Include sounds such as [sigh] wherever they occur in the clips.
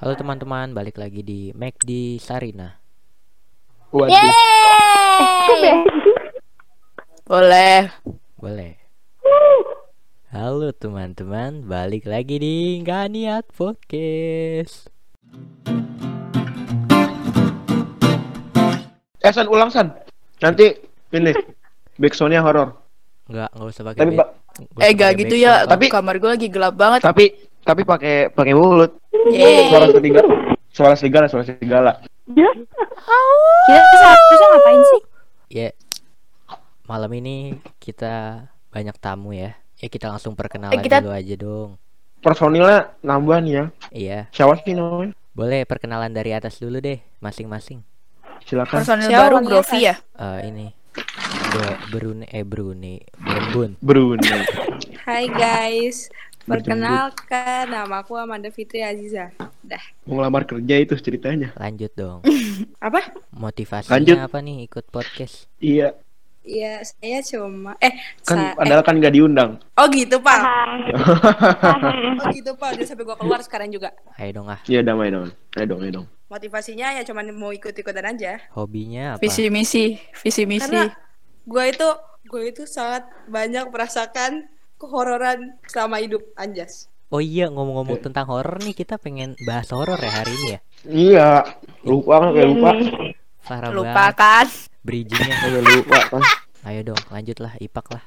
Halo teman-teman, balik lagi di McD Sarina. Waduh. Yeay! Boleh. Boleh. Halo teman-teman, balik lagi di Nggak Niat Podcast. Eh San ulang San. Nanti ini backsoundnya horor. Nggak, nggak usah pakai Tapi Eh usah gak pakai gitu ya. Tapi- kamar gue lagi gelap banget. tapi tapi pakai pakai mulut. Yeay. Suara serigala. Suara serigala, suara serigala. Kita seharusnya ngapain sih? Ya, malam ini kita banyak tamu ya. Ya kita langsung perkenalan Eh, kita- dulu aja dong. Personilnya nambah nih ya. Iya, Siapa sih namanya? boleh perkenalan dari atas dulu deh, masing-masing. Silakan. Personil Siapa baru Grovi ya. Eh ini, Bro- Brunei, eh Brunei, Bun. Brunei. Hai guys, perkenalkan nama aku Amanda Fitri Aziza. Dah. Mau ngelamar kerja itu ceritanya. Lanjut dong. [laughs] Apa? Motivasinya Lanjut. apa nih ikut podcast? Iya, Iya, saya cuma eh kan sa- padahal kan nggak diundang. eh, oh gitu, Pak. [laughs] oh gitu, Pak. Udah sampai gua keluar sekarang juga. Ayo dong ah, Iya damai dong. Ayo dong, ayo dong. Motivasinya ya cuma mau ikut-ikutan aja. hobinya apa? Visi misi, visi misi. Karena gue itu gue itu sangat banyak merasakan kehororan selama hidup anjas. Oh iya ngomong-ngomong tentang horor nih kita pengen bahas horor ya hari ini ya. Iya, lupa kan kayak lupa. Parah banget. Lupakan. Bridgingnya. Kayak lupa kan. Ayo dong lanjutlah ipak lah.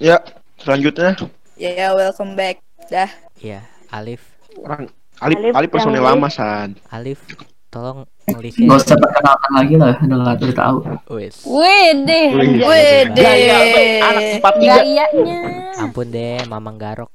Ya, selanjutnya Ya ya welcome back. Dah. Iya Alif, orang Alip Alip Alip personil lama San. Alif tolong nulisnya. Nggak usah perkenalkan lagi lah, udah nggak udah tahu. Wes. Wede, Wih, Wede. Gaya, anak empat tiga. gayanya. Ampun deh Mamang Garok.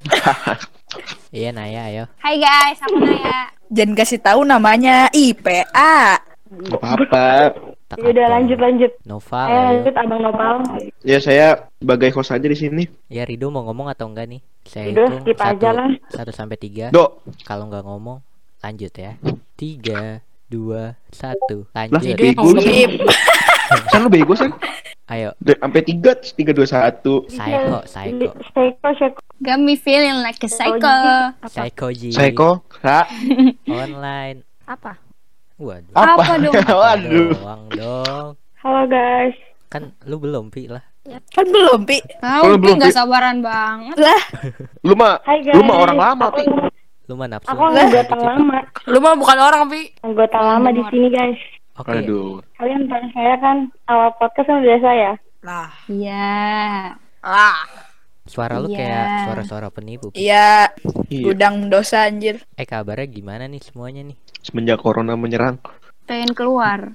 [laughs] iya Naya ayo. Hai guys, aku Naya. Jangan kasih tahu namanya IPA. Gak apa-apa. Tak Yaudah apa. lanjut lanjut. Ayo ayo. lanjut Abang Nopal. Ya saya sebagai host aja di sini. Ya Rido mau ngomong atau enggak nih? Saya Rido, hitung skip satu, aja lah. satu sampai tiga. Dok, Kalau nggak ngomong lanjut ya. Tiga, dua, satu. lah Lanjut. bego. Skip. San [laughs] lu bego San. Ayo. Sampai tiga, tiga dua satu. Psycho, psycho. Psycho, psycho. Got me feeling like a psycho. Psycho Ji. Psycho, Kak. [laughs] Online. Apa? Waduh. Apa? Apa dong? [laughs] Waduh. Doang dong. Halo guys. Kan lu belum pi lah. Kan belum, Pi. Tahu Kalau Pi nggak sabaran banget. Lah, Lu mah lu mah orang lama, Pi. Lu mah nafsu. aku anggota lama. Lu mah bukan orang, Pi. Anggota lama di sini guys. Oke. Aduh. Kalian tanya saya kan awal podcast kan udah saya. Lah. Iya. Lah. Suara lu Iya. kayak suara-suara penipu. Pi. iya, Iya. gudang dosa anjir. Eh kabarnya gimana nih semuanya nih? Semenjak corona menyerang. Pengen keluar.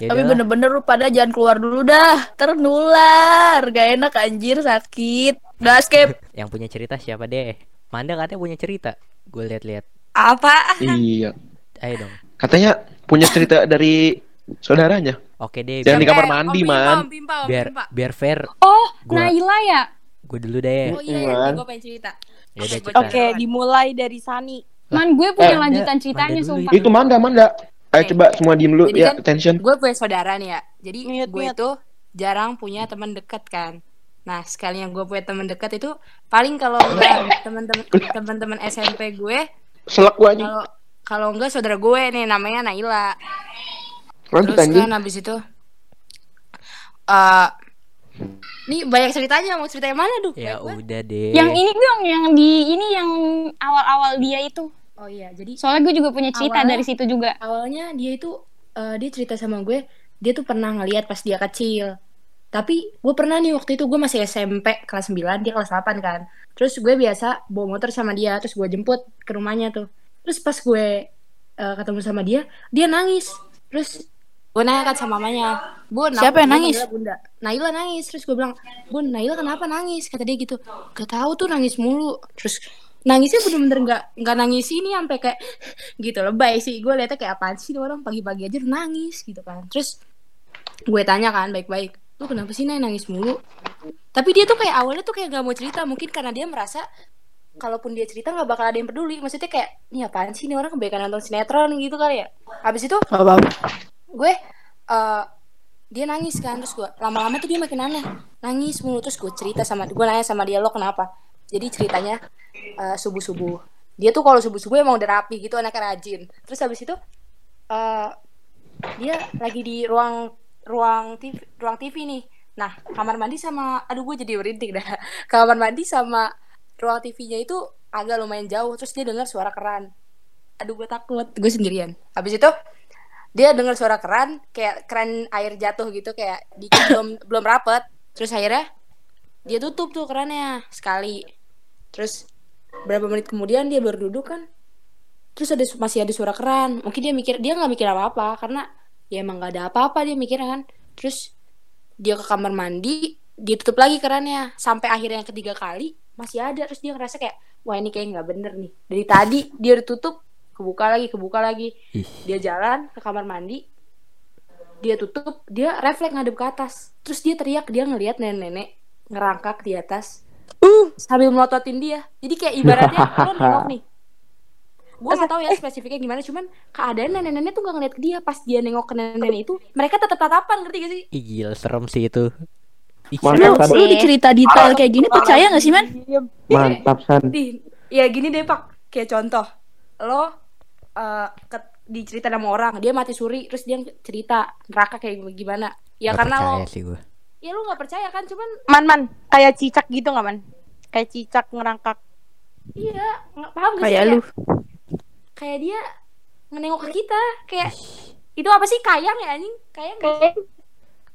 Ya Tapi bener-bener lu pada jangan keluar dulu dah. Ternular. Gak enak anjir, sakit. Udah skip. [laughs] Yang punya cerita siapa deh? Manda katanya punya cerita. Gue lihat-lihat. Apa? Iya. Ayo dong. Katanya punya cerita dari saudaranya. Oke deh. Jangan di kamar Eh, mandi, Om Man. Om Pimpa, Om biar biar fair. Oh, Gua- Naila ya? Gue dulu deh. Oh iya, Man. iya, gue pengen cerita. Ya Oke, cerita. Oke, dimulai dari Sani. Man, gue punya Eh, lanjutan Manda- ceritanya sumpah. Itu Manda, Manda. Ayo Oke. coba semua diem dulu Jadi ya, kan- attention. Gue punya saudara nih ya. Jadi Mute, gue mute. itu jarang punya teman dekat kan. Nah, sekali yang gue punya teman dekat itu paling kalau enggak [coughs] teman-teman teman-teman SMP gue, Selak gua anjing. kalau kalau enggak saudara gue nih namanya Naila. Lanjut Terus kan habis itu eh Nih banyak ceritanya mau cerita yang mana duh? Ya Baik udah deh. Yang ini dong, yang di ini yang awal-awal dia itu. Oh iya, jadi Soalnya gue juga punya cerita Awalnya- dari situ juga. awalnya dia itu eh, dia cerita sama gue dia tuh pernah ngeliat pas dia kecil tapi gue pernah nih waktu itu gue masih SMP kelas 9 dia kelas 8 kan. Terus gue biasa bawa motor sama dia terus gue jemput ke rumahnya tuh. Terus pas gue eh, ketemu sama dia dia nangis. Terus gue nanya kan sama mamanya bun Siapa yang nangis? Naila, bunda. Naila nangis. Terus gue bilang bun Naila kenapa nangis? Kata dia gitu. Gak tahu tuh nangis mulu. Terus nangisnya bener-bener nggak nggak nangis ini sampai kayak [laughs] gitu lebay sih. Gue liatnya kayak apaan sih orang? Pagi-pagi aja udah nangis gitu kan. Terus gue tanya kan baik-baik lu kenapa sih Nay? Nangis mulu. Tapi dia tuh kayak awalnya tuh kayak gak mau cerita mungkin karena dia merasa kalaupun dia cerita nggak bakal ada yang peduli. Maksudnya kayak ini apaan sih? Ini orang kebaikan nonton sinetron gitu kali ya. Habis itu gue eh dia nangis kan terus gue lama-lama tuh dia makin aneh. Nangis mulu terus gue cerita sama gue nanya sama dia lo kenapa? Jadi ceritanya subuh subuh dia tuh kalau subuh subuh emang udah rapi gitu anaknya rajin. Terus habis itu eh dia lagi di ruang ruang TV ruang TV nih. Nah kamar mandi sama aduh gue jadi merinding dah. [laughs] Kamar mandi sama ruang TV-nya itu agak lumayan jauh terus dia dengar suara keran. Aduh gue takut gue sendirian. Habis itu dia dengar suara keran kayak keran air jatuh gitu kayak dikit [coughs] belum belum rapet. Terus akhirnya dia tutup tuh kerannya sekali. Terus berapa menit kemudian dia baru duduk kan terus ada masih ada suara keran. Mungkin dia mikir dia nggak mikir apa apa karena ya emang nggak ada apa-apa dia mikirnya kan. Terus dia ke kamar mandi dia tutup lagi kerannya. Sampai akhirnya yang ketiga kali masih ada. Terus dia ngerasa kayak wah ini kayak nggak bener nih. Dari tadi dia udah tutup kebuka lagi kebuka lagi. Ih, dia jalan ke kamar mandi dia tutup dia refleks ngadep ke atas. Terus dia teriak dia ngelihat nenek-nenek ngerangkak di atas. Sambil melototin dia. Jadi kayak ibaratnya [laughs] lo nengok nih gue gak tahu ya spesifiknya gimana cuman keadaan nenek-nenek tuh gak ngeliat ke dia pas dia nengok ke nenek-nenek itu mereka tetap tatapan ngerti gak sih ih, gila serem sih itu. Mantap, Lu, lu dicerita detail kayak gini percaya gak sih man? Mantap, San. ya gini deh pak kayak contoh lo eh ke- dicerita sama orang dia mati suri terus dia cerita neraka kayak gimana ya nggak karena lo sih gue. ya lu nggak percaya kan cuman Man man, kayak cicak gitu nggak man? Kayak cicak ngerangkak. iya nggak paham gak sih Kayak lu. Kayak dia ngenengok ke kita kayak itu apa sih kayang ya anjing kayang gak sih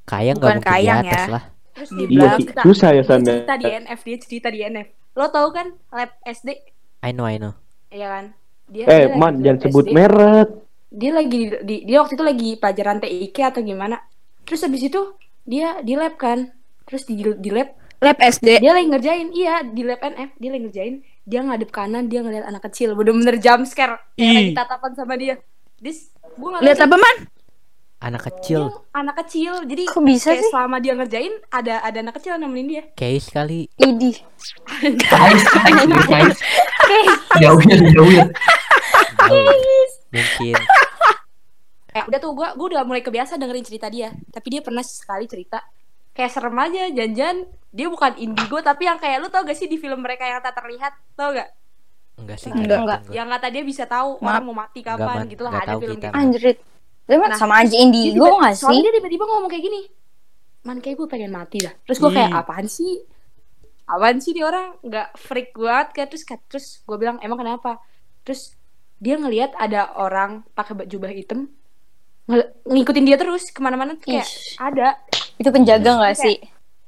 Kayang Bukan nggak mungkin kayang di atas ya. lah. terus dia Iya cerita susah ya, ya. cerita di NF dia cerita di NF lo tau kan lab SD I know, I know. Iya kan dia Eh, dia Man, jangan sebut SD. merek. dia lagi di dia waktu itu lagi pelajaran TIK atau gimana terus habis itu dia di lab kan terus di di lab Lab SD. dia lagi ngerjain iya di lab NF dia lagi ngerjain dia ngadep kanan dia ngeliat anak kecil bener-bener jump scare kayak lagi tatapan sama dia dis gue Lihat apa man? Anak kecil, dia anak kecil jadi Kok bisa kayak sih? selama dia ngerjain ada ada anak kecil yang nemenin dia kayak sekali. Idih. Guys. Mungkin. eh udah tuh gue gue udah mulai kebiasa dengerin cerita dia tapi dia pernah sekali cerita kayak serem aja janjian dia bukan indigo tapi yang kayak lu tau gak sih di film mereka yang tak terlihat tau gak Enggak sih. Enggak. gua. yang kata dia bisa tahu Maaf. orang mau mati Enggak, kapan Man. gitu lah Enggak ada film kita, gitu. Anjrit. Nah, sama aja indigo tiba- gak sih? soalnya dia tiba-tiba ngomong kayak gini man kayak gue pengen mati dah terus gue kayak Ih. apaan sih apaan sih dia orang nggak freak banget kayak terus kayak- terus gue bilang emang kenapa terus dia ngelihat ada orang pakai baju jubah hitam ngikutin dia terus ke mana-mana tuh kayak Ih. ada Itu penjaga gak sih?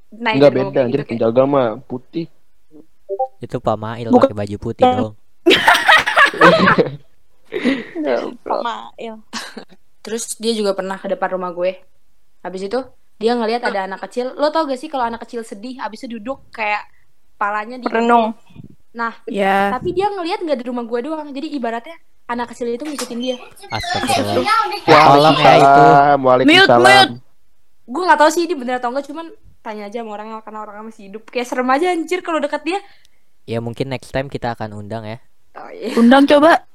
nah ngomong beda, anjir gitu, kayak, penjaga mah putih. Itu Pak Mail pakai baju putih dong. Mail. terus dia juga pernah ke depan rumah gue habis itu dia ngelihat ada anak kecil lo tau gak sih kalau anak kecil sedih habis itu duduk kayak palanya di Perenung. nah Ya. tapi dia ngelihat nggak di rumah gue doang jadi ibaratnya anak kecil itu ngikutin dia Astagfirullah. Ya itu. Waalaikumsalam. Waalaikumsalam. Mute, gue nggak tahu sih ini bener atau enggak cuman tanya aja sama orangnya karena orangnya masih hidup kayak serem aja anjir kalau deket dia Ya mungkin next time kita akan undang ya. oh, iya. Undang coba.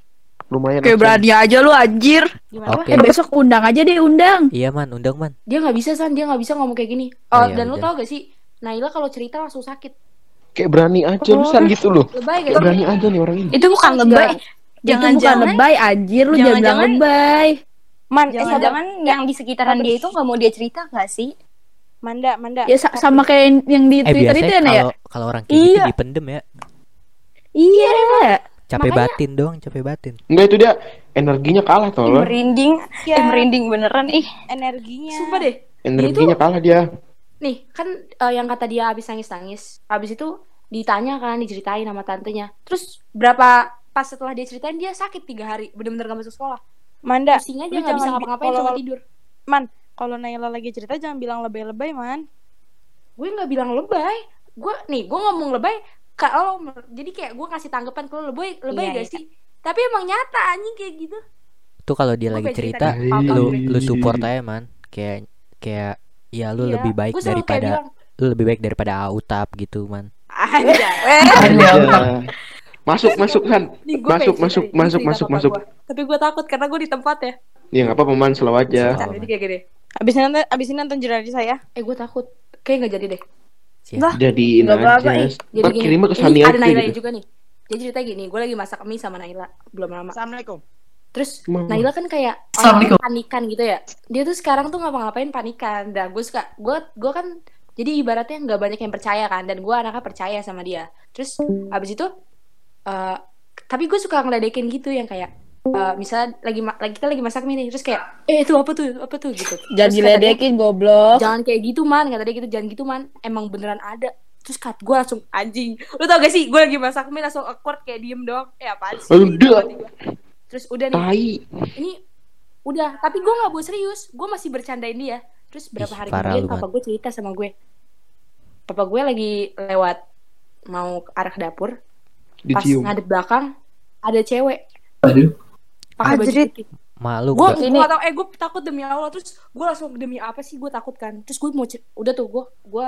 Lumayan. Kayak berani aja lu anjir. gimana Oke. Eh besok undang aja deh undang. Iya man, undang man. dia nggak bisa san dia nggak bisa ngomong kayak gini Oh, oh, ya dan udah. tau gak sih Naila kalau cerita langsung sakit Kayak berani aja lu San gitu loh. lebay gak Kayak sih berani aja nih orang ini. Itu bukan lebay. Itu bukan Jangan-jangan lebay anjir lu jangan bilang jangan-jangan- lebay. Man, eh, jangan-jangan yang di sekitaran dia itu gak mau dia cerita gak sih? Manda, Manda. Ya sa- sama kayak yang di Eh Twitter itu biasanya ya, ya. kalau kalau orang kayak gitu Iya. dipendem ya. Iya. Capek Makanya- batin doang, capek batin. Enggak itu dia energinya kalah Ih, tolong. merinding. Ya, Eh, merinding beneran ih. energinya. sumpah deh Energinya kalah dia. nih kan eh, yang kata dia habis nangis nangis habis itu ditanya kan diceritain sama tantenya terus berapa pas setelah dia ceritain dia sakit tiga hari bener-bener gak masuk sekolah Manda, pusing aja lu nggak bisa ngapa-ngapain cuma tidur Man, kalau Naila lagi cerita jangan bilang lebay-lebay, Man. gue nggak bilang lebay gue nih gue ngomong lebay kalau jadi kayak gue kasih tanggapan kalau lebay lebay Iya, gak iya. sih tapi emang nyata anjing kayak gitu Tuh kalau dia Gua lagi pengen cerita, cerita lu gue. lu support aja man. Kayak kayak ya lu Iya, lebih baik daripada bilang, lu lebih baik daripada Autap gitu man. anjay Iya. Masuk masuk. Nih, gua Masuk masuk masuk masuk masuk. gua. tapi gue takut karena gue di tempat ya Ya enggak apa-apa man selalu aja. Apa, jadi kayak gini Abis ini nonton, abis ini nonton jurnal saya. eh gue takut kayak nggak jadi deh. Jadiin Nggak apa-apa, aja. jadi gini kirimnya ke ini Sani ada Naila gitu. juga nih jadi cerita gini gue lagi masak mie sama Naila belum lama Assalamualaikum. terus Mama. Naila kan kayak orang panikan gitu ya dia tuh sekarang tuh ngapa-ngapain panikan dan gue suka gue gue kan jadi ibaratnya nggak banyak yang percaya kan dan gue anaknya percaya sama dia terus abis itu eh tapi gue suka ngeledekin gitu yang kayak eh, misalnya lagi lagi kita lagi masak mie nih terus kayak eh itu apa tuh? Apa tuh? gitu. [laughs] Jangan Terus diledekin goblok. jangan kayak gitu man kata dia gitu jangan gitu man. Emang beneran ada. Terus kat gue langsung anjing. Lu tau gak sih? Gue lagi masak mie langsung awkward kayak diem doang. Eh apaan sih? Udah. Terus udah nih Tai. ini udah tapi gue nggak buat serius. Gue masih bercandain dia. Terus berapa Ih, hari kemudian lu, papa gue cerita sama gue. Papa gue lagi lewat mau ke arah dapur pas Dicium. ngadep belakang ada cewek. Aduh. pakai baju putih. Malu gue gak? gue tau eh gue takut demi allah. Terus gue langsung demi apa sih gue takut kan? Terus gue mau udah tuh gue gue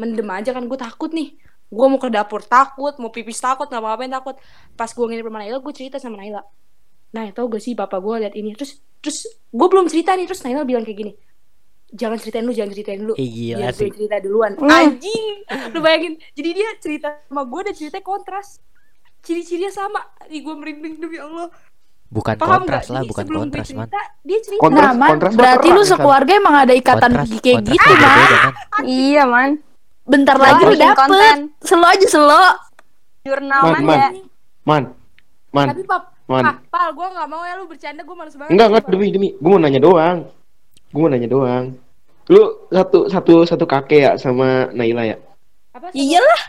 mendem aja kan gue takut nih. Gue mau ke dapur takut mau pipis takut nggak apa-apain takut. Pas gue nginep sama Naila gue cerita sama Naila. Nah tau gak sih bapak gue lihat ini? Terus terus gue belum cerita nih. Terus Naila bilang kayak gini jangan ceritain lu jangan ceritain lu. Ih, gila biar sih. gue cerita duluan. Hmm. anjing! Lu bayangin jadi dia cerita sama gue dan ceritanya kontras ciri-cirinya sama Ih, gue merinding demi Allah Bukan paham kontras nggak? lah, Jadi bukan kontras, man. dia cerita Kontras, Nah, man, kontras berarti lu kan? sekeluarga emang ada ikatan Kontras, kayak kontras gitu, man. Iya, Man. Bentar lagi Soalnya lu bikin dapet. konten. Selo aja selo. Jurnal Man, man, man. ya. Man. Man. tapi pap Man. ah, pal gue gak mau ya lu bercanda gue males banget Enggak, enggak demi demi. Gue mau nanya doang. Gue mau nanya doang. Lu satu satu satu kakek ya sama Naila ya? apa sih Iyalah.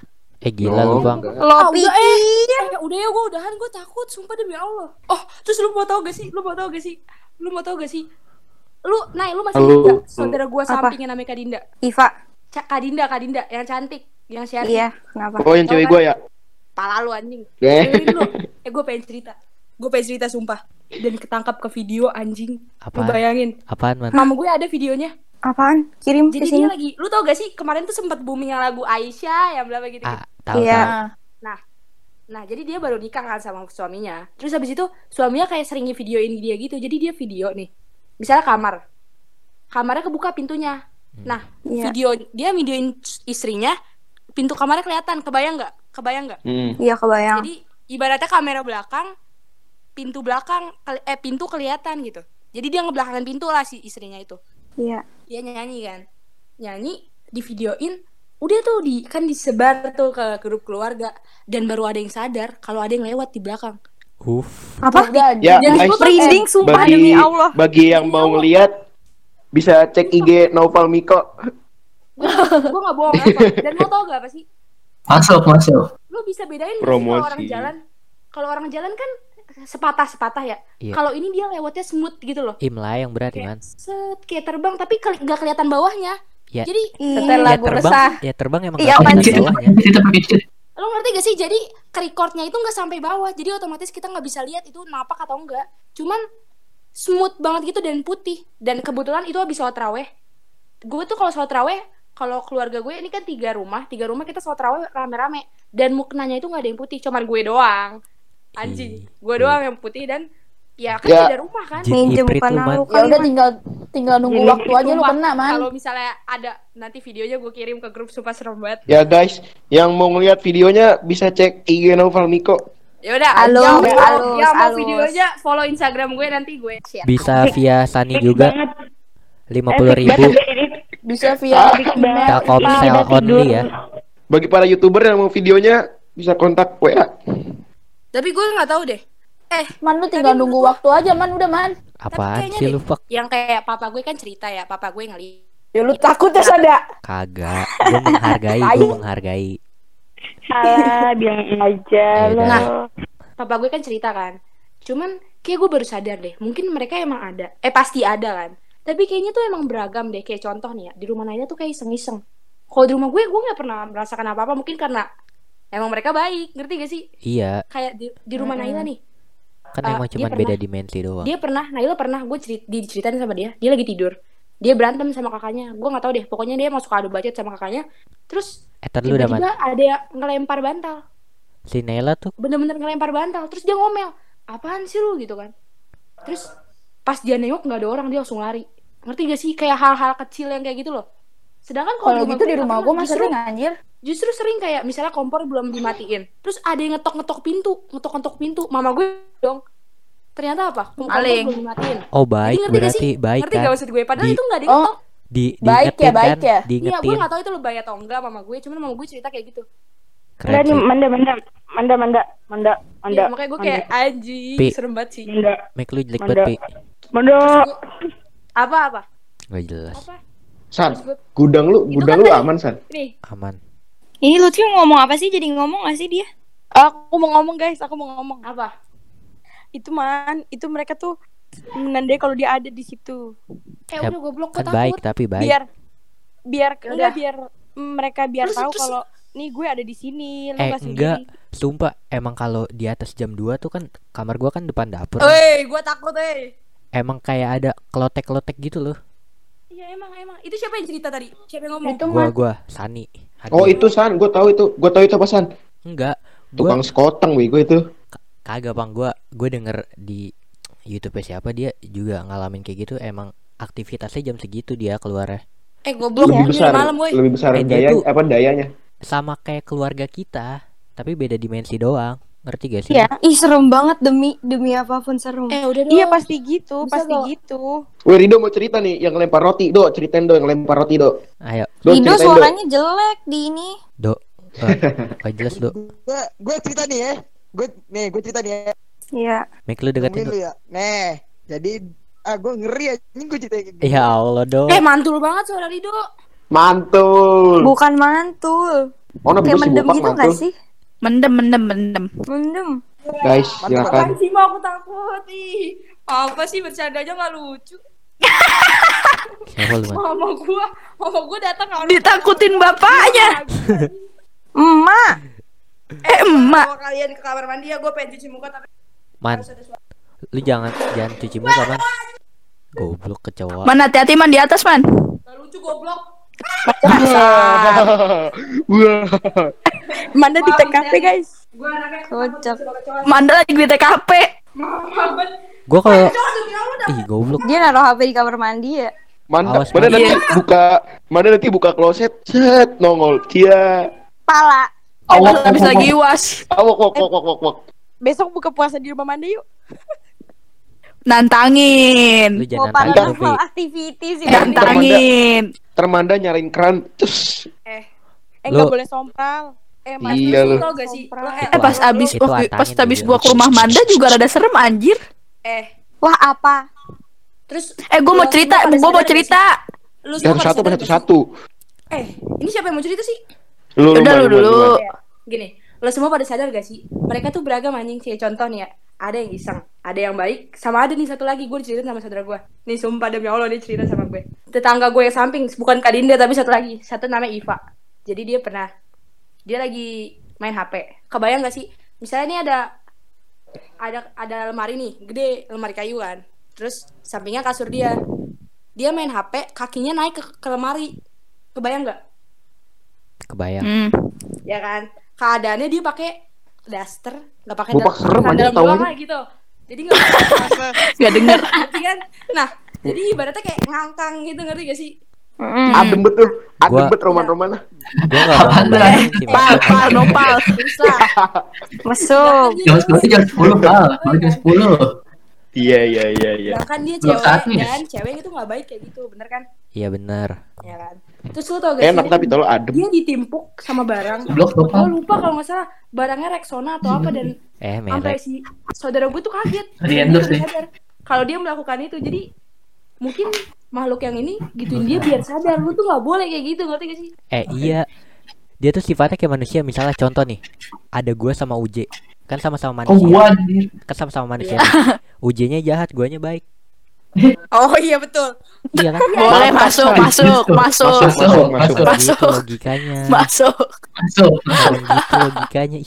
Eh gila lu Oh, bang. Lo Ah, udah, pikir. Eh, udah ya gue udahan gue takut sumpah demi Allah oh terus lu mau tau gak sih lu mau tau gak sih lu mau tau gak sih lu Nay lu masih Halo. ingat gak saudara gue Apa? sampingnya namanya Kadinda Iva. Ca- Kadinda Kadinda yang cantik yang siapa Iya, kenapa? Oh, yang cewek gue ya? pala lu anjing Eh. Dulu. eh gue pengen cerita gue pengen cerita sumpah dan ketangkap ke video anjing lu Apaan? bayangin Apaan man? mama gue ada videonya Apaan? Kirim jadi sini. dia lagi lu tau gak sih kemarin tuh sempat booming yang lagu Aisyah yang berapa gitu, Ah, tahu Iya. Nah, Nah, jadi dia baru nikah kan sama suaminya. Terus habis itu suaminya kayak sering videoin dia gitu. Jadi dia video nih. Misalnya kamar. Kamarnya kebuka pintunya. Nah, Iya. video dia videoin istrinya, pintu kamarnya kelihatan. Kebayang nggak? Kebayang nggak? Hmm. Iya, kebayang. Jadi ibaratnya kamera belakang, pintu belakang eh pintu kelihatan gitu. Jadi dia ngebelakangin pintu lah si istrinya itu. Iya. Dia nyanyi kan. Nyanyi di videoin udah tuh di kan disebar tuh ke grup keluarga dan baru ada yang sadar kalau ada yang lewat di belakang. Uff. Apa? udah. Ya, Dan Merinding sumpah bagi demi Allah. bagi yang mau ngelihat bisa cek IG Noval Miko. gue gak bohong apa dan lo tau gak apa sih Masuk, masuk. lo bisa bedain Promosi. kalau orang jalan kalau orang jalan kan sepatah sepatah ya Iya. kalau ini dia lewatnya smooth gitu loh Imla yang berarti man. kayak set kayak terbang tapi keli- gak kelihatan bawahnya Ya. jadi Setel Ya lagu terbang, resah. ya terbang emang Iya, gak apaan kelihatan bawahnya. Kita pakai chat. lo ngerti gak sih jadi recordnya itu nggak sampai bawah jadi otomatis kita nggak bisa lihat itu napak atau enggak cuman smooth banget gitu dan putih dan kebetulan itu habis sholat raweh gue tuh kalau sholat raweh kalau keluarga gue ini kan tiga rumah tiga rumah kita sholat raweh rame-rame dan muknanya itu nggak ada yang putih cuman gue doang anjing Ih, gue ih. doang yang putih dan ya kan Ya. beda rumah kan Minjem bukan lu Ya udah tinggal tinggal nunggu Ini waktu aja lu kena, man. kalau misalnya ada nanti videonya gue kirim ke grup sumpah serem banget Ya guys, yang mau ngelihat videonya bisa cek IG Noval Miko. ya udah mau, halus, yang mau videonya follow instagram gue nanti gue share Bisa [laughs] via Sani juga lima puluh ribu. Bisa via. Telkomsel only ya. Bagi para YouTuber yang mau videonya bisa kontak WA. Tapi gue nggak tahu deh eh Man lu tinggal nunggu menurut waktu aja, man. Udah, man. Apaan kayaknya sih lu fuck? yang kayak papa gue kan cerita ya papa gue ngeliat Ya lu takut ya, Sada. Kagak. Gue menghargai, gue menghargai. Salah, bilang aja Ya lo. udah. Nah. papa gue kan cerita kan cuman kayak gue baru sadar deh mungkin mereka emang ada eh pasti ada kan tapi kayaknya tuh emang beragam deh kayak contoh nih ya di rumah Naila tuh kayak iseng-iseng kalau di rumah gue gue nggak pernah merasakan apa apa mungkin karena emang mereka baik ngerti gak sih? Iya, kayak di, di rumah Mm-mm. Naila nih. Kan Ah, emang cuman pernah- beda dimensi doang. dia pernah Naila pernah gue cerit diceritain sama dia. Dia lagi tidur. Dia berantem sama kakaknya. Gue nggak tahu deh pokoknya dia masuk adu bacot sama kakaknya. Terus Eh, tiba-tiba ada yang ngelempar bantal. Si Naila tuh? Bener-bener ngelempar bantal. Terus dia ngomel apaan sih lu? Gitu kan. Terus pas dia nengok nggak ada orang dia langsung lari. Ngerti gak sih? Kayak hal-hal kecil yang kayak gitu loh. Sedangkan kalau gitu di rumah gue justru, sering anjir. Justru sering kayak misalnya kompor belum dimatiin terus ada yang ngetok-ngetok pintu ngetok-ngetok pintu mama gue dong ternyata apa? Kompor Maling. belum dimatiin. Oh baik Jadi ngerti gak berarti sih? baik ngerti kan? gak maksud gue? Padahal Di- itu nggak ada Oh, yang ngetok. di Baik ya, baik kan? ya? iya gue nggak tahu itu lebay atau enggak mama gue. Cuman mama gue cerita kayak gitu. Keren nih, manda, manda, manda, manda, manda, manda. Iya, makanya gue kayak anjing Pi. serem banget sih. Manda, make lu jelek banget pi. Manda. apa apa? Gak jelas. Apa? San, gudang lu, gudang kan lu aman San. nih. Aman Ini Lutfi mau ngomong apa sih? Jadi ngomong gak sih dia? Aku mau ngomong guys, aku mau ngomong. apa? Itu man, itu mereka tuh menandai kalau dia ada di situ. eh Ya, udah goblok gue kan baik takut? tapi baik. Biar biar Ya enggak udah. biar mm, mereka biar Terus- tahu terus- kalau nih gue ada di sini, lu eh nggak enggak. sendiri. sumpah emang kalau di atas jam 2 tuh kan kamar gua kan depan dapur Woi, gue takut eh emang kayak ada klotek-klotek gitu loh. Iya emang emang. Itu siapa yang cerita tadi? Siapa yang ngomong? Itu gua gua. Sani Hadi. Oh itu San, gue tahu itu, gue tahu itu apa San? enggak gua Tukang sekoteng bego itu. kagak bang gua gue denger di YouTube siapa dia juga ngalamin kayak gitu emang aktivitasnya jam segitu dia keluarnya eh goblok Lebih ini besar, malam woi lebih besar Eh, daya, apa dayanya? sama kayak keluarga kita tapi beda dimensi doang ngerti gak sih Iya. Ih serem banget demi demi apa pun serem. eh udah dong Iya pasti gitu, Bisa pasti nggak? gitu. Wih Rido mau cerita nih, yang lempar roti, do ceritain do yang lempar roti do. ayo Do Rido ceritain do. suaranya jelek di ini. do gak jelas do gue gue cerita nih ya gue nih gue cerita nih ya Iya. Make lu deketin lu ya nih jadi ah gue ngeri ya ini gue cerita kayak gini ya Allah do eh mantul banget suara Rido Mantul. Bukan mantul. Oh, nah, Kayak mendem gitu mantul. gak sih? Mendem, mendem, mendem. Mendem. Guys, silakan. Sih mau aku takut ih apa sih bercandanya nggak lucu siapa lu man mama gua mama gua datang kalau Ditakutin bapaknya. Emak. Eh, emak. Kalau kalian ke kamar mandi ya gue pengen cuci muka tapi man lu jangan jangan cuci muka man goblok kecoa Man, hati-hati man di atas man. Nggak lucu goblok. Wah. Manda di TKP guys. Gue Kocak. Manda lagi di TKP. gua kalau ih goblok Dia naruh HP di kamar mandi ya. Mantap. Mana nanti buka, mana nanti buka kloset, set nongol. Cia. Pala. Awak habis lagi was. Awok wok wok wok wok wok. Besok buka puasa di rumah Manda yuk. Nantangin. lu Mau jangan nantangin Pi. activity sih. Nantangin. Termanda nyariin keran, cus. Eh Lu- nggak boleh sompral. Eh Mas, Iya, lu. Tau gak sih? Lo, eh, Eh pas abis Itu waktu- pas abis gua ke rumah Manda juga rada serem anjir. eh Wah apa? terus Eh gua mau cerita, gua mau cerita. Lu pada satu satu satu. Eh, ini siapa yang mau cerita sih? Lu Udah lu dulu. Gini, lo semua pada sadar gak sih? Mereka tuh beragam anjing sih. Contoh nih ya, ada yang iseng, ada yang baik, sama ada nih satu lagi gue diceritain sama saudara gue. Nih sumpah demi Allah dia cerita sama gue. Tetangga gue yang samping, bukan Kak Dinda tapi satu lagi, satu namanya Iva. Jadi dia pernah, dia lagi main HP. Kebayang gak sih? Misalnya ini ada ada ada lemari nih, gede lemari kayu kan. Terus sampingnya kasur dia. Dia main HP, kakinya naik ke, ke lemari. Kebayang nggak? kebayang Hmm. ya kan keadaannya dia pakai daster nggak pakai aja, sandal tahu doang aja. lah gitu jadi nggak Gak denger. ngerti kan nah jadi ibaratnya kayak ngangkang gitu ngerti gak sih Adem betul. Adem Gua- bet roman-roman. gua gak mau ngomongin sih Pal, pal, nopal. susah Masuk. Jam berarti jam sepuluh pal, baru jam sepuluh. Iya iya iya iya. Sedangkan dia cewek dan cewek itu nggak baik kayak gitu bener kan iya bener ya kan terus lu tau gak Enak sih? tapi tolong adem. dia ditimpuk sama barang. Blok gue lupa kalau nggak salah barangnya Rexona atau apa dan eh sampai si saudara gue tuh kaget. Di kalau dia melakukan itu jadi mungkin makhluk yang ini gituin dia biar sadar. Lu tuh nggak boleh kayak gitu ngerti gak sih? Eh iya. Dia tuh sifatnya kayak manusia. Misalnya contoh nih ada gua sama Uje. Kan sama-sama Oh manusia. gua anjir. kan sama-sama manusia nih. [laughs] Uje-nya jahat guanya baik oh iya betul iya kan Boleh masuk, masuk, masuk, Masuk, masuk, masuk. Masuk. gitu logikanya masuk. Masuk. Gitu logikanya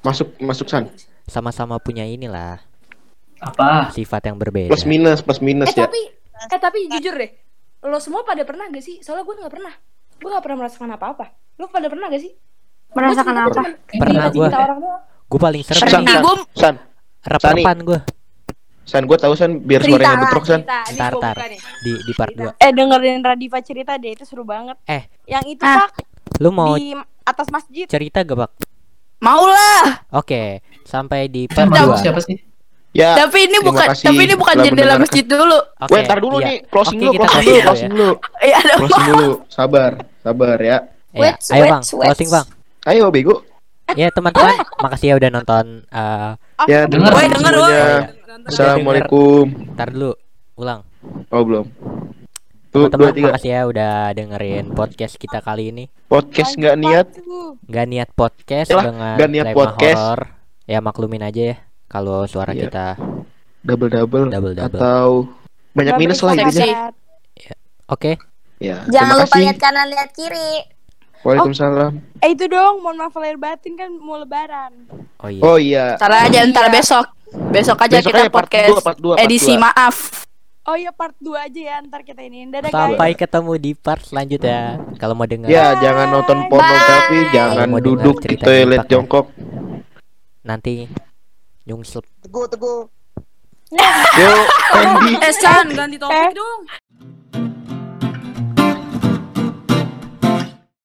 Masuk masuk san. sama-sama punya inilah Apa? sifat yang berbeda Plus minus plus minus eh ya. tapi eh tapi jujur deh lo semua pada pernah gak sih soalnya gue nggak pernah gue nggak pernah merasakan apa-apa lo pada pernah gak sih Merasakan apa? Pernah doang gue paling san, Gua- san. rep-repan gue San gue tahu San biar Cerita suaranya bentrok San. cerita. Ini Ntar, gua ntar. buka nih. Di di part 2. Eh dengerin Radifa cerita deh itu seru banget. Eh. Yang itu Ah. pak Lu mau di atas masjid. cerita gak, Pak? Mau lah. Oke, sampai di part malu 2. siapa sih? Ya. tapi ini bukan kasih tapi ini bukan jendela masjid dulu. Oke. Weh, ntar dulu iya. nih, closing Oke, dulu, kita closing dulu, dulu closing [laughs] dulu. Iya, ada Closing dulu. Sabar, sabar ya. Ya, Wait, ayo wait, Bang, wait. closing Bang. Ayo bego. Ya teman-teman, makasih ya udah nonton. eh Ya, kasih denger, semuanya. Assalamualaikum. Ntar dulu, ulang. Oh, belum. Tuh, dua, Teman-teman, tiga. makasih ya udah dengerin podcast kita kali ini. Podcast nggak niat. Gak niat podcast Yalah, dengan nggak niat tema podcast. horor. Ya maklumin aja ya kalau suara Iya. kita Double double. double double. Atau banyak minus lah intinya. Oke, Ya. Jangan lupa kasih. lihat kanan, lihat kiri. Waalaikumsalam. Eh itu dong, mohon maaf lahir batin kan mau lebaran. oh iya. Oh iya. Ntar aja ntar Iya. besok. Besok aja Besok kita aja part podcast dua, part dua, part edisi dua. maaf. Oh iya part 2 aja ya ntar kita ini. Dadah guys. Sampai ketemu di part selanjutnya. Kalau mau dengar Ya, jangan nonton pornografi, jangan mau duduk di cerita toilet Jimpak ya. jongkok. nanti nyungsep. Teguh, teguh. Yo, Fendi. [laughs] Eh San, ganti topik Eh. dong.